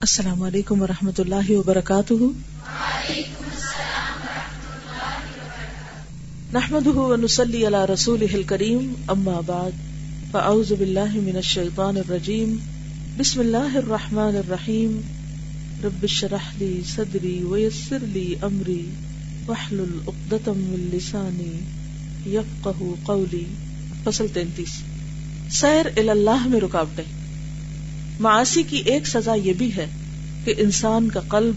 السلام علیکم ورحمۃ اللہ وبرکاتہ۔ نحمد ونسلی علی رسول کریم اما بعد، فاعوذ باللہ من الشیطان الرجیم، بسم اللہ الرحمن الرحیم۔ رب شرح لی صدری ویسر لی امری وحلل اقدتم من لسانی یفقہ قولی۔ فصل تینتیس۔ سیر اللہ میں رکاوٹیں۔ معاشی کی ایک سزا یہ بھی ہے کہ انسان کا قلب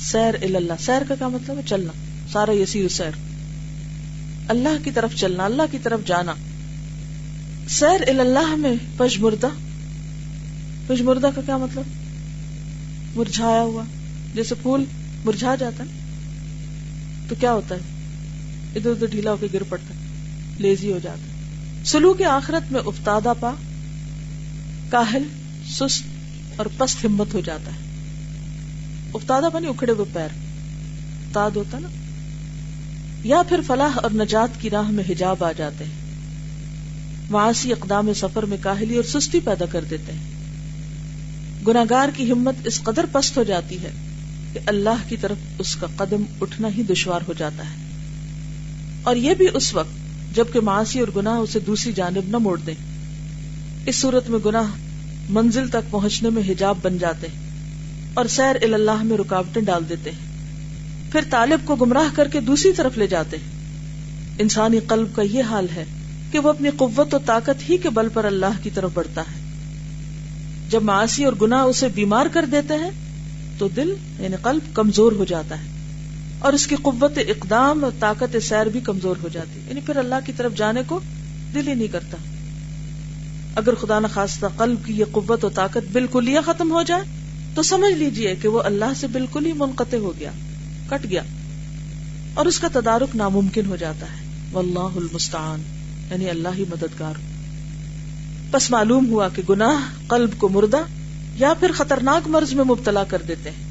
سیر اللہ، سیر کا کیا مطلب ہے؟ چلنا، سارا یسیر سیر۔ اللہ کی طرف چلنا، اللہ کی طرف جانا۔ سیر اللہ میں پش مردہ پش مردہ کا کیا مطلب؟ مرجھایا ہوا، جیسے پھول مرجھا جاتا ہے، تو کیا ہوتا ہے؟ ادھر ادھر ڈھیلا ہو کے گر پڑتا ہے، لیزی ہو جاتا ہے۔ سلو کے آخرت میں افتادہ پا، کاہل سست اور پست ہمت ہو جاتا ہے۔ افتادہ بنی اکھڑے ہوئے پیر۔ افتاد ہوتا نا۔ یا پھر فلاح اور نجات کی راہ میں حجاب آ جاتے ہیں۔ معاشی اقدام سفر میں کاہلی اور سستی پیدا کر دیتے ہیں۔ گناگار کی ہمت اس قدر پست ہو جاتی ہے کہ اللہ کی طرف اس کا قدم اٹھنا ہی دشوار ہو جاتا ہے۔ اور یہ بھی اس وقت جبکہ معاشی اور گناہ اسے دوسری جانب نہ موڑ دیں اس صورت میں گناہ منزل تک پہنچنے میں حجاب بن جاتے ہیں اور سیر اللہ میں رکاوٹیں ڈال دیتے ہیں۔ پھر طالب کو گمراہ کر کے دوسری طرف لے جاتے ہیں۔ انسانی قلب کا یہ حال ہے کہ وہ اپنی قوت و طاقت ہی کے بل پر اللہ کی طرف بڑھتا ہے۔ جب معاشی اور گناہ اسے بیمار کر دیتے ہیں، تو دل یعنی قلب، کمزور ہو جاتا ہے۔ اور اس کی قوت اقدام اور طاقت سیر بھی کمزور ہو جاتی یعنی پھر اللہ کی طرف جانے کو دل ہی نہیں کرتا۔ اگر خدا نخواستہ قلب کی یہ قوت و طاقت بالکل یہ ختم ہو جائے، تو سمجھ لیجیے کہ وہ اللہ سے بالکل ہی منقطع ہو گیا، کٹ گیا، اور اس کا تدارک ناممکن ہو جاتا ہے۔ واللہ المستعان یعنی اللہ ہی مددگار۔ بس معلوم ہوا کہ گناہ قلب کو مردہ یا پھر خطرناک مرض میں مبتلا کر دیتے ہیں۔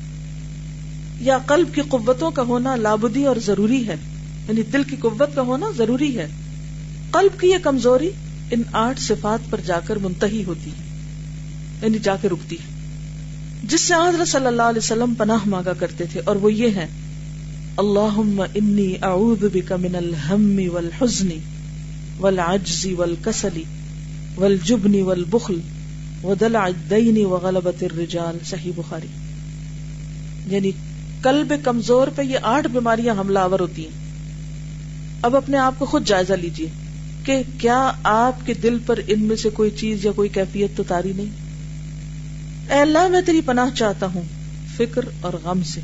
یا قلب کی قوتوں کا ہونا لابدی اور ضروری ہے یعنی دل کی قوت کا ہونا ضروری ہے۔ قلب کی یہ کمزوری ان آٹھ صفات پر جا کر منتحی ہوتی ہے یعنی جا کے رکتی۔ ہے جس سے حضرت صلی اللہ علیہ وسلم پناہ مانگا کرتے تھے، اور وہ یہ ہے اللہ انی اعوذ بک من الہم والحزن والعجز والکسل والجبن والبخل ودلع الدین وغلبت الرجال۔ صحیح بخاری۔ یعنی قلب کمزور پہ یہ آٹھ بیماریاں حملہ آور ہوتی ہیں۔ اب اپنے آپ کو خود جائزہ لیجیے۔ کہ کیا آپ کے دل پر ان میں سے کوئی چیز یا کوئی کیفیت تو تاری نہیں؟ اے اللہ، میں تیری پناہ چاہتا ہوں، فکر اور غم سے،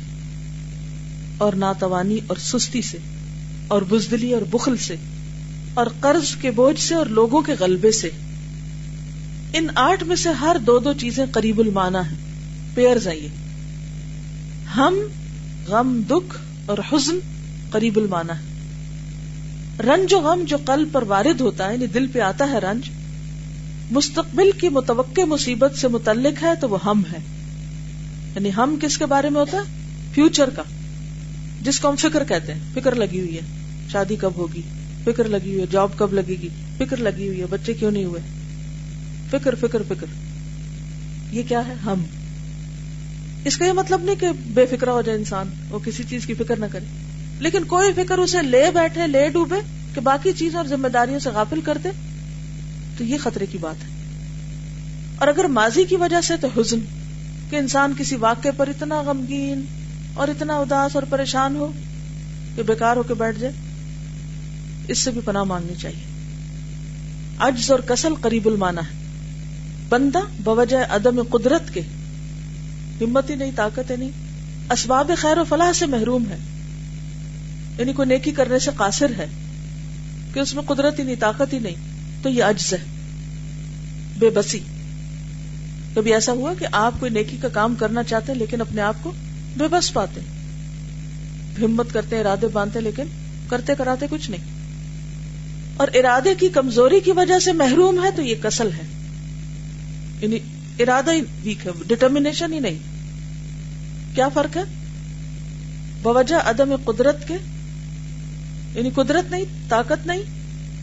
اور ناتوانی اور سستی سے، اور بزدلی اور بخل سے، اور قرض کے بوجھ سے، اور لوگوں کے غلبے سے۔ ان آٹھ میں سے ہر دو دو چیزیں قریب المانا ہیں۔ پیئر یہ ہم، غم، دکھ اور حزن قریب المانا ہے رنج و غم جو قلب پر وارد ہوتا ہے یعنی دل پہ آتا ہے رنج، مستقبل کی متوقع مصیبت سے متعلق ہے تو وہ ہم ہے۔ یعنی ہم کس کے بارے میں ہوتا ہے؟ فیوچر کا، جس کو ہم فکر کہتے ہیں۔ فکر لگی ہوئی ہے، شادی کب ہوگی؟ فکر لگی ہوئی ہے جاب کب لگے گی؟ فکر لگی ہوئی ہے، بچے کیوں نہیں ہوئے؟ فکر فکر فکر۔ یہ کیا ہے؟ ہم۔ اس کا یہ مطلب نہیں کہ بے فکر ہو جائے انسان، وہ کسی چیز کی فکر نہ کرے۔ لیکن کوئی فکر اسے لے بیٹھے، لے ڈوبے کہ باقی چیزوں اور ذمہ داریوں سے غافل کر دے، تو یہ خطرے کی بات ہے۔ اور اگر ماضی کی وجہ سے تو حزن، کہ انسان کسی واقعے پر اتنا غمگین اور اتنا اداس اور پریشان ہو کہ بیکار ہو کے بیٹھ جائے، اس سے بھی پناہ مانگنی چاہیے۔ عجز اور کسل قریب المانا ہے۔ بندہ بوجہ عدم قدرت کے ہمت ہی نہیں، طاقت ہی نہیں، اسباب خیر و فلاح سے محروم ہے۔ یعنی کوئی نیکی کرنے سے قاصر ہے کہ اس میں قدرت ہی نہیں، طاقت ہی نہیں، تو یہ عجز ہے، بے بسی۔ کبھی ایسا ہوا کہ آپ کوئی نیکی کا کام کرنا چاہتے ہیں لیکن اپنے آپ کو بے بس پاتے ہمت کرتے ارادے باندھتے لیکن کرتے کراتے کچھ نہیں۔ اور ارادے کی کمزوری کی وجہ سے محروم ہے تو یہ کسل ہے۔ یعنی ارادہ ہی ویک ہے ڈٹرمنیشن ہی نہیں۔ کیا فرق ہے؟ بوجہ عدم قدرت کے یعنی قدرت نہیں، طاقت نہیں،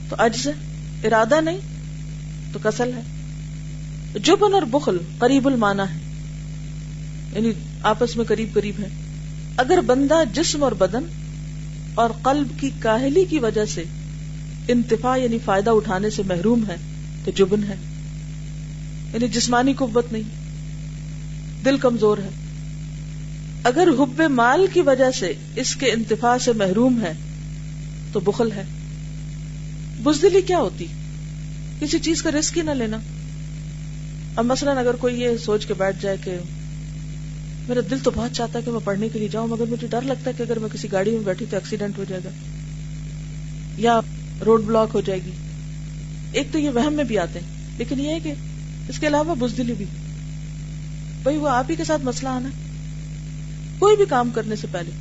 تو عجز ہے، ارادہ نہیں، تو کسل ہے۔ جبن اور بخل قریب المانا ہے۔ یعنی آپس میں قریب قریب ہے اگر بندہ جسم اور بدن اور قلب کی کاہلی کی وجہ سے انتفا یعنی فائدہ اٹھانے سے محروم ہے، تو جبن ہے۔ یعنی جسمانی قوت نہیں، دل کمزور ہے۔ اگر حب مال کی وجہ سے اس کے انتفا سے محروم ہے تو بخل ہے۔ بزدلی کیا ہوتی؟ کسی چیز کا رسک ہی نہ لینا۔ اب مثلاً اگر کوئی یہ سوچ کے بیٹھ جائے کہ میرا دل تو بہت چاہتا ہے کہ میں پڑھنے کے لیے جاؤں، مگر مجھے ڈر لگتا ہے کہ اگر میں کسی گاڑی میں بیٹھی تو ایکسیڈنٹ ہو جائے گا۔ یا روڈ بلاک ہو جائے گی۔ ایک تو یہ وہم میں بھی آتے ہیں، لیکن یہ ہے کہ اس کے علاوہ بزدلی بھی۔ بھائی، وہ آپ ہی کے ساتھ مسئلہ آنا۔ کوئی بھی کام کرنے سے پہلے،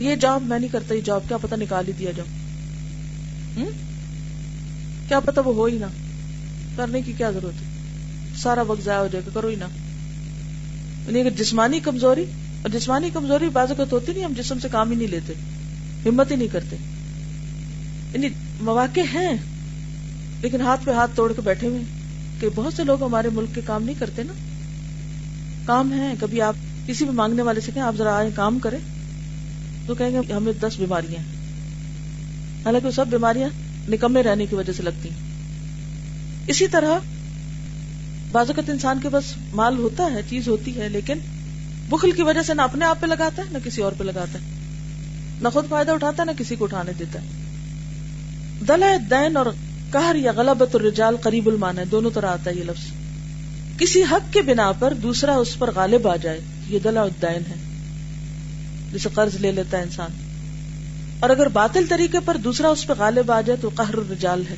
یہ جاب میں نہیں کرتا، یہ جاب کیا پتا نکال ہی دیا جاؤ۔ کیا پتا وہ ہو ہی نہ۔ کرنے کی کیا ضرورت ہے؟ سارا وقت ضائع ہو جائے گا، کرو ہی نہ۔ یعنی جسمانی کمزوری، اور جسمانی کمزوری بعض اوقات ہوتی نہیں، ہم جسم سے کام ہی نہیں لیتے، ہمت ہی نہیں کرتے۔ یعنی مواقع ہیں، لیکن ہاتھ پہ ہاتھ توڑ کے بیٹھے ہوئے کہ بہت سے لوگ ہمارے ملک کے کام نہیں کرتے نا۔ کام ہے کبھی آپ کسی بھی مانگنے والے سے کہیں، آپ ذرا آئے کام کریں۔ تو کہیں گے ہمیں دس بیماریاں ہیں۔ حالانکہ وہ سب بیماریاں نکمے رہنے کی وجہ سے لگتی ہیں۔ اسی طرح بعض اوقات انسان کے پاس مال ہوتا ہے، چیز ہوتی ہے، لیکن بخل کی وجہ سے نہ اپنے آپ پہ لگاتا ہے، نہ کسی اور پہ لگاتا ہے۔ نہ خود فائدہ اٹھاتا ہے، نہ کسی کو اٹھانے دیتا ہے۔ دل دین اور قہر یا غلبت الرجال قریب المان ہے، دونوں طرح آتا ہے یہ لفظ۔ کسی حق کے بنا پر دوسرا اس پر غالب آ جائے، یہ دلا الدین ہے۔ جسے قرض لے لیتا ہے انسان۔ اور اگر باطل طریقے پر دوسرا اس پہ غالب آ جائے تو قہر الرجال ہے۔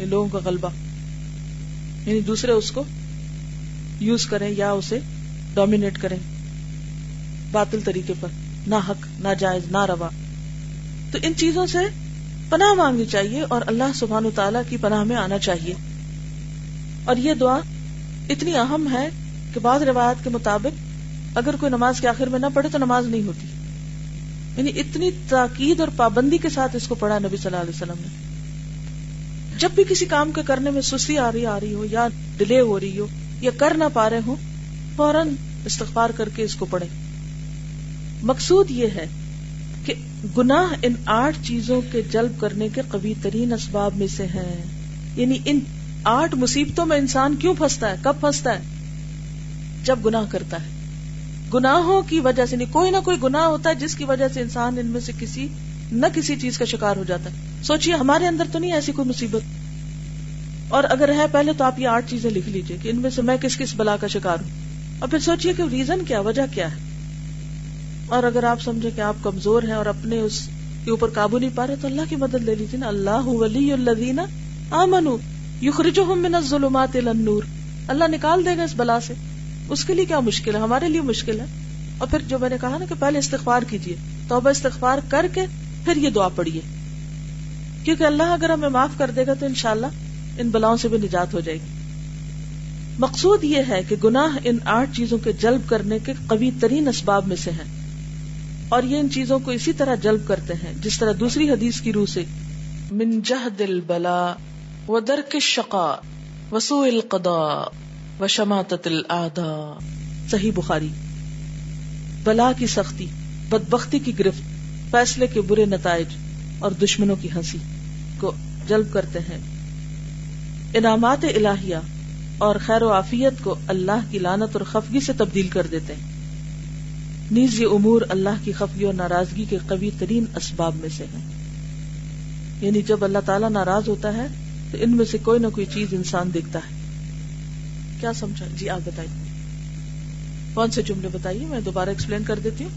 یہ لوگوں کا غلبہ۔ یعنی دوسرے اس کو یوز کریں یا اسے ڈومینیٹ کریں۔ باطل طریقے پر۔ نہ حق نہ جائز نہ روا۔ تو ان چیزوں سے پناہ مانگنی چاہیے اور اللہ سبحان و تعالی کی پناہ میں آنا چاہیے۔ اور یہ دعا اتنی اہم ہے کہ بعض روایت کے مطابق اگر کوئی نماز کے آخر میں نہ پڑھے تو نماز نہیں ہوتی۔ یعنی اتنی تاکید اور پابندی کے ساتھ اس کو پڑھا نبی صلی اللہ علیہ وسلم نے۔ جب بھی کسی کام کے کرنے میں سستی آ رہی آ رہی ہو یا ڈیلے ہو رہی ہو یا کر نہ پا رہے ہو فوراً استغفار کر کے اس کو پڑھے مقصود یہ ہے کہ گناہ ان آٹھ چیزوں کے جلب کرنے کے قوی ترین اسباب میں سے ہیں۔ یعنی ان آٹھ مصیبتوں میں انسان کیوں پھنستا ہے؟ کب پھنستا ہے؟ جب گناہ کرتا ہے۔ گناہوں کی وجہ سے نہیں، کوئی نہ کوئی گناہ ہوتا ہے جس کی وجہ سے انسان ان میں سے کسی نہ کسی چیز کا شکار ہو جاتا ہے۔ سوچیے ہمارے اندر تو نہیں ایسی کوئی مصیبت؟ اور اگر ہے پہلے تو آپ یہ آٹھ چیزیں لکھ لیجیے کہ ان میں سے میں کس کس بلا کا شکار ہوں۔ اور پھر سوچیے کہ ریزن کیا، وجہ کیا ہے؟ اور اگر آپ سمجھے کہ آپ کمزور ہیں اور اپنے اس کے اوپر قابو نہیں پا رہے، تو اللہ کی مدد لے لیجیے نا۔ اللہ ولی الذین آمنو یخرجہم من الظلمات الى النور۔ اللہ نکال دے گا اس بلا سے۔ اس کے لیے کیا مشکل ہے؟ ہمارے لیے مشکل ہے۔ اور پھر جو میں نے کہا نا کہ پہلے استغفار کیجیے توبہ استغفار کر کے پھر یہ دعا پڑھیے کیونکہ اللہ اگر ہمیں معاف کر دے گا تو انشاءاللہ ان بلاؤں سے بھی نجات ہو جائے گی۔ مقصود یہ ہے کہ گناہ ان آٹھ چیزوں کے جلب کرنے کے قوی ترین اسباب میں سے ہیں۔ اور یہ ان چیزوں کو اسی طرح جلب کرتے ہیں، جس طرح دوسری حدیث کی روح سے۔ من جہد البلا و درک الشقا وسوء القضاء۔ و شماتت صحیح بخاری۔ بلا کی سختی، بدبختی کی گرفت، فیصلے کے برے نتائج اور دشمنوں کی ہنسی کو جلب کرتے ہیں۔ انعامات الہیہ اور خیر و عافیت کو اللہ کی لانت اور خفگی سے تبدیل کر دیتے ہیں۔ نیز یہ امور اللہ کی خفگی اور ناراضگی کے قوی ترین اسباب میں سے ہیں۔ یعنی جب اللہ تعالیٰ ناراض ہوتا ہے، تو ان میں سے کوئی نہ کوئی چیز انسان دیکھتا ہے۔ کیا سمجھا؟ جی آپ بتائیے۔ کون سے جملے بتائیے؟ میں دوبارہ ایکسپلین کر دیتی ہوں۔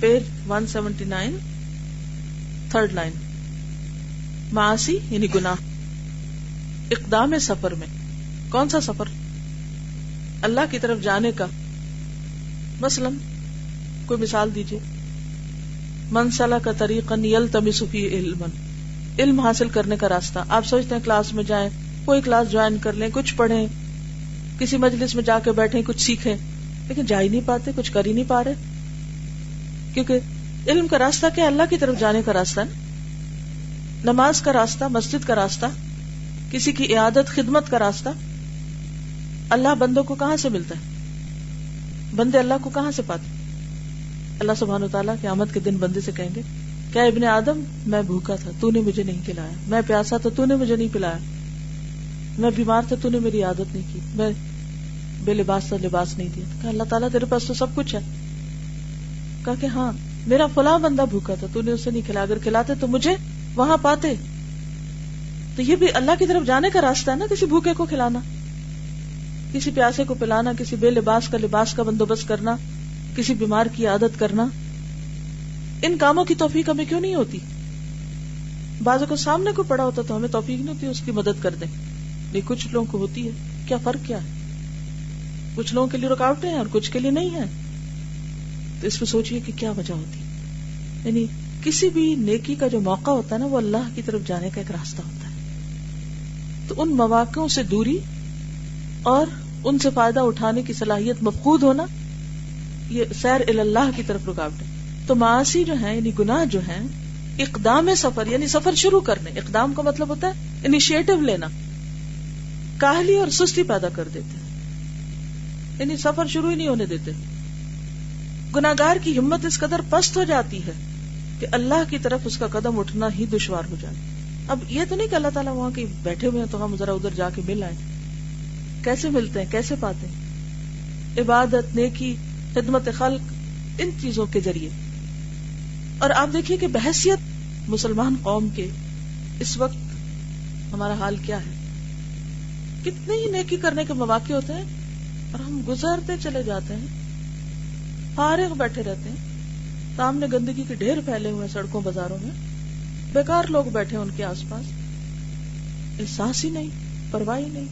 Page one seventy nine third line معاشی یعنی گناہ۔ اقدام سفر میں۔ کون سا سفر؟ اللہ کی طرف جانے کا۔ مثلا، کوئی مثال دیجیے۔ منسلہ کا طریقہ نیل تمی علم علم حاصل کرنے کا راستہ۔ آپ سوچتے ہیں کلاس میں جائیں۔ کوئی کلاس جوائن کر لیں، کچھ پڑھیں، کسی مجلس میں جا کے بیٹھیں، کچھ سیکھیں۔ لیکن جا ہی نہیں پاتے، کچھ کر ہی نہیں پا رہے۔ کیونکہ علم کا راستہ کیا؟ اللہ کی طرف جانے کا راستہ ہے نماز کا راستہ، مسجد کا راستہ، کسی کی عیادت، خدمت کا راستہ۔ اللہ بندوں کو کہاں سے ملتا ہے؟ بندے اللہ کو کہاں سے پاتے؟ اللہ سبحان و تعالیٰ قیامت کے دن بندے سے کہیں گے، کیا ابن آدم؟ میں بھوکا تھا، تو نے مجھے نہیں کھلایا۔ میں پیاسا تھا، تو نے مجھے نہیں پلایا۔ میں بیمار تھا تو نے میری عادت نہیں کی۔ میں بے لباس تھا لباس نہیں دیا۔ کہا، اللہ تعالیٰ تیرے پاس تو سب کچھ ہے۔ کہا کہ ہاں میرا فلاں بندہ بھوکا تھا، تو نے اسے نہیں کھلایا اگر کھلاتے تو مجھے وہاں پاتے۔ تو یہ بھی اللہ کی طرف جانے کا راستہ ہے نا، کسی بھوکے کو کھلانا۔ کسی پیاسے کو پلانا، کسی بے لباس کا لباس کا بندوبست کرنا، کسی بیمار کی عادت کرنا۔ ان کاموں کی توفیق ہمیں کیوں نہیں ہوتی؟ بازو کو سامنے کو پڑا ہوتا تو ہمیں توفیق نہیں ہوتی، اس کی مدد کر دیں۔ لیکن کچھ لوگوں کو ہوتی ہے۔ کیا فرق کیا ہے؟ کچھ لوگوں کے لیے رکاوٹیں ہیں اور کچھ کے لیے نہیں ہے تو اس پہ سوچیے کہ کیا وجہ ہوتی۔ یعنی کسی بھی نیکی کا جو موقع ہوتا ہے نا، وہ اللہ کی طرف جانے کا ایک راستہ ہوتا ہے۔ تو ان مواقع سے دوری اور ان سے فائدہ اٹھانے کی صلاحیت مفقود ہونا، یہ سیر اللہ کی طرف رکاوٹ ہے۔ تو معاشی جو ہے یعنی گناہ جو ہے اقدام سفر یعنی سفر شروع کرنے۔ اقدام کا مطلب ہوتا ہے انیشیٹو لینا۔ کاہلی اور سستی پیدا کر دیتے یعنی سفر شروع ہی نہیں ہونے دیتے۔ گناگار کی ہمت اس قدر پست ہو جاتی ہے کہ اللہ کی طرف اس کا قدم اٹھنا ہی دشوار ہو جائے اب یہ تو نہیں کہ اللہ تعالیٰ وہاں کے بیٹھے ہوئے ہیں تو ہم ذرا ادھر جا کے مل آئے کیسے ملتے ہیں؟ کیسے پاتے ہیں؟ عبادت، نیکی، خدمت، خلق، ان چیزوں کے ذریعے۔ اور آپ دیکھیے کہ بحثیت مسلمان قوم کے اس وقت ہمارا حال کیا ہے۔ کتنے ہی نیکی کرنے کے مواقع ہوتے ہیں اور ہم گزرتے چلے جاتے ہیں، فارغ بیٹھے رہتے ہیں۔ سامنے گندگی کے ڈھیر پھیلے ہوئے سڑکوں، بازاروں میں۔ بیکار لوگ بیٹھے ان کے آس پاس۔ احساس ہی نہیں، پرواہ نہیں۔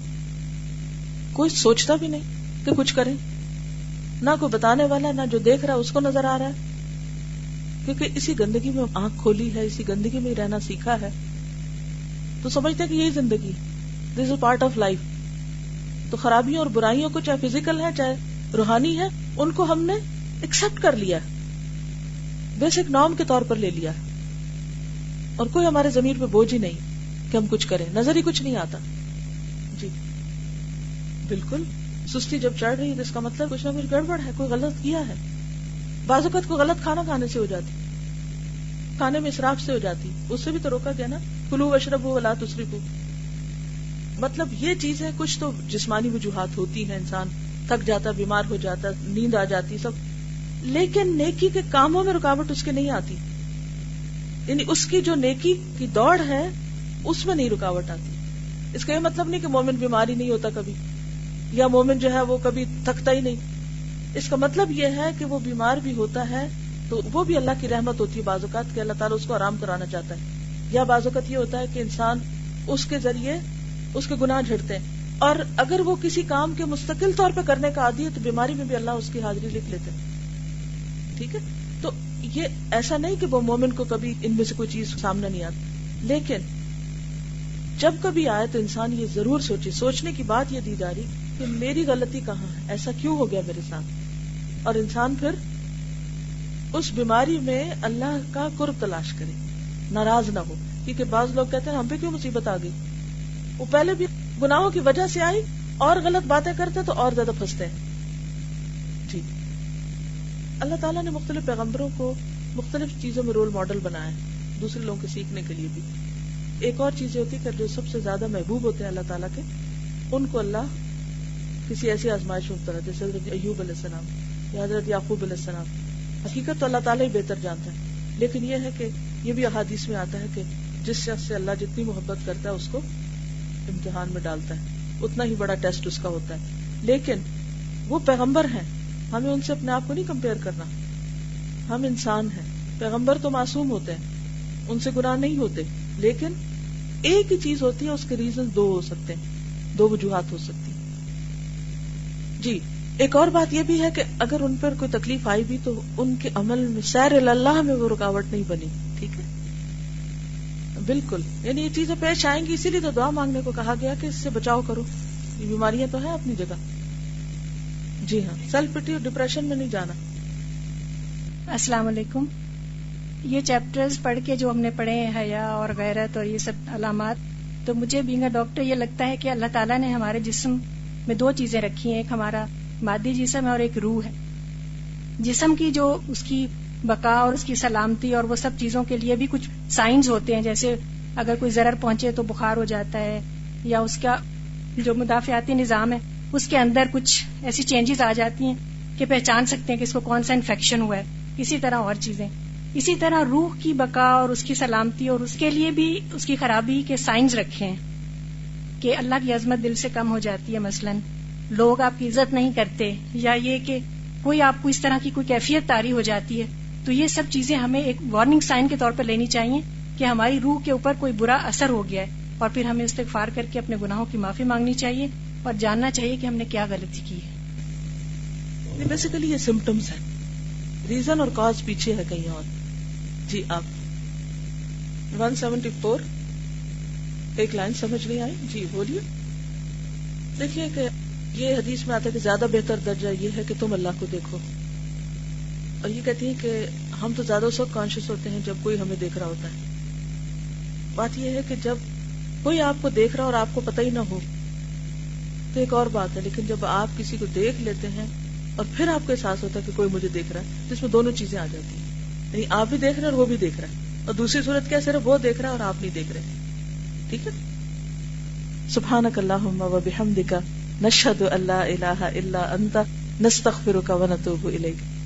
کوئی سوچتا بھی نہیں کہ کچھ کریں۔ نہ کوئی بتانے والا، نہ جو دیکھ رہا ہے اس کو نظر آ رہا ہے۔ کیونکہ اسی گندگی میں آنکھ کھولی ہے، اسی گندگی میں رہنا سیکھا ہے۔ تو سمجھتے کہ یہی زندگی this a part of life. تو خرابیوں اور برائیوں کو چاہے فزیکل ہے، چاہے روحانی ہے، ان کو ہم نے ایکسپٹ کر لیا بیسک نام کے طور پر لے لیا اور کوئی ہمارے زمین پہ بوجھ ہی نہیں کہ ہم کچھ کریں۔ نظر ہی کچھ نہیں آتا۔ جی۔ بالکل۔ سستی جب چڑھ رہی ہے تو اس کا مطلب کچھ نہ کچھ گڑبڑ ہے، کوئی غلط کیا ہے۔ بعض اوقات کو غلط کھانا کھانے سے ہو جاتی۔ کھانے میں اسراف سے ہو جاتی۔ اس سے بھی تو روکا گیا نا۔ کلو اشرب ہو دوسری کو مطلب یہ چیز ہے، کچھ تو جسمانی وجوہات ہوتی ہے انسان تھک جاتا، بیمار ہو جاتا، نیند آ جاتی، سب۔ لیکن نیکی کے کاموں میں رکاوٹ اس کے نہیں آتی۔ یعنی اس کی جو نیکی کی دوڑ ہے، اس میں نہیں رکاوٹ آتی۔ اس کا یہ مطلب نہیں کہ مومن بیماری نہیں ہوتا کبھی، یا مومن جو ہے وہ کبھی تھکتا ہی نہیں۔ اس کا مطلب یہ ہے کہ وہ بیمار بھی ہوتا ہے، تو وہ بھی اللہ کی رحمت ہوتی ہے بعض اوقات کہ اللہ تعالیٰ اس کو آرام کرانا چاہتا ہے۔ یا بعض اوقات یہ ہوتا ہے کہ انسان اس کے ذریعے اس کے گناہ جھڑتے ہیں۔ اور اگر وہ کسی کام کے مستقل طور پہ کرنے کا عادی ہے تو بیماری میں بھی اللہ اس کی حاضری لکھ لیتے ہیں۔ ٹھیک ہے؟ تو یہ ایسا نہیں کہ وہ مومن کو کبھی ان میں سے کوئی چیز سامنے نہیں آتی۔ لیکن جب کبھی آئے تو انسان یہ ضرور سوچے، سوچنے کی بات یہ دی جا رہی کہ میری غلطی کہاں ہے؟ ایسا کیوں ہو گیا میرے ساتھ؟ اور انسان پھر اس بیماری میں اللہ کا قرب تلاش کرے، ناراض نہ ہو۔ کیونکہ بعض لوگ کہتے ہیں، ہم پہ کیوں مصیبت آ گئی؟ وہ پہلے بھی گناہوں کی وجہ سے آئی، اور غلط باتیں کرتے تو اور زیادہ پھنستے۔ ہیں جی۔ اللہ تعالیٰ نے مختلف پیغمبروں کو مختلف چیزوں میں رول ماڈل بنایا ہے، دوسرے لوگوں کے سیکھنے کے لیے بھی۔ ایک اور چیز ہوتی ہے جو سب سے زیادہ محبوب ہوتے ہیں اللہ تعالیٰ کے، ان کو اللہ کسی ایسی آزمائش میں اترا جیسے ایوب علیہ السلام یا حضرت یعقوب علیہ السلام۔ حقیقت تو اللہ تعالیٰ ہی بہتر جانتا ہے، لیکن یہ ہے کہ یہ بھی احادیث میں آتا ہے کہ جس شخص سے اللہ جتنی محبت کرتا ہے، اس کو امتحان میں ڈالتا ہے۔ اتنا ہی بڑا ٹیسٹ اس کا ہوتا ہے۔ لیکن وہ پیغمبر ہیں۔ ہمیں ان سے اپنے آپ کو نہیں کمپیئر کرنا۔ ہم انسان ہیں۔ پیغمبر تو معصوم ہوتے ہیں۔ ان سے گناہ نہیں ہوتے۔ لیکن ایک ہی چیز ہوتی ہے، اس کے ریزن دو ہو سکتے ہیں۔ دو وجوہات ہو سکتی جی ایک اور بات یہ بھی ہے کہ اگر ان پر کوئی تکلیف آئی بھی تو ان کے عمل میں سیر اللہ میں وہ رکاوٹ نہیں بنی۔ ٹھیک ہے؟ بالکل یعنی یہ چیزیں پیش آئیں گی، اسی لیے تو دعا مانگنے کو کہا گیا کہ اس سے بچاؤ کرو۔ یہ بیماریاں تو ہیں اپنی جگہ۔ جی ہاں سیلف پٹی اور ڈپریشن میں نہیں جانا۔ السلام علیکم۔ یہ چیپٹر پڑھ کے جو ہم نے پڑھے ہیں، حیا اور غیرت اور یہ سب علامات، تو مجھے بینگا ڈاکٹر یہ لگتا ہے کہ اللہ تعالیٰ نے ہمارے جسم میں دو چیزیں رکھی ہیں، ایک ہمارا مادی جسم ہے اور ایک روح ہے۔ جسم کی جو اس کی بقا اور اس کی سلامتی اور وہ سب چیزوں کے لیے بھی کچھ سائنز ہوتے ہیں، جیسے اگر کوئی ضرر پہنچے تو بخار ہو جاتا ہے، یا اس کا جو مدافعاتی نظام ہے، اس کے اندر کچھ ایسی چینجز آ جاتی ہیں کہ پہچان سکتے ہیں کہ اس کو کون سا انفیکشن ہوا ہے۔ اسی طرح اور چیزیں۔ اسی طرح روح کی بقا اور اس کی سلامتی اور اس کے لیے بھی اس کی خرابی کے سائنز رکھے ہیں کہ اللہ کی عظمت دل سے کم ہو جاتی ہے۔ مثلا لوگ آپ کی عزت نہیں کرتے، یا یہ کہ کوئی آپ کو اس طرح کی کوئی کیفیت تاری ہو جاتی ہے تو یہ سب چیزیں ہمیں ایک وارننگ سائن کے طور پر لینی چاہیے کہ ہماری روح کے اوپر کوئی برا اثر ہو گیا ہے اور پھر ہمیں استغفار کر کے اپنے گناہوں کی معافی مانگنی چاہیے اور جاننا چاہیے کہ ہم نے کیا غلطی کی ہے۔ بیسیکلی یہ سمٹمس ہیں۔ ریزن اور کاز پیچھے ہے کہیں اور۔ جی آپ۔ ون سیونٹی فور ایک لائن سمجھ نہیں آئی۔ جی بولیے۔ دیکھیے کہ یہ حدیث میں آتا ہے کہ زیادہ بہتر درجہ یہ ہے کہ تم اللہ کو دیکھو۔ اور یہ کہتی ہے کہ ہم تو زیادہ اس وقت کانشیس ہوتے ہیں جب کوئی ہمیں دیکھ رہا ہوتا ہے۔ بات یہ ہے کہ جب کوئی آپ کو دیکھ رہا اور آپ کو پتہ ہی نہ ہو، تو ایک اور بات ہے، لیکن جب آپ کسی کو دیکھ لیتے ہیں اور پھر آپ کو احساس ہوتا ہے کہ کوئی مجھے دیکھ رہا ہے جس میں دونوں چیزیں آ جاتی ہیں۔ یعنی آپ بھی دیکھ رہے ہیں اور وہ بھی دیکھ رہا ہے۔ اور دوسری صورت کیا صرف وہ دیکھ رہا ہے اور آپ نہیں دیکھ رہے۔ ٹھیک ہے؟ سبحان اللہ و بحمدک، نشہد اللہ الہ الا انت، نستغفرک و نتوب الیک۔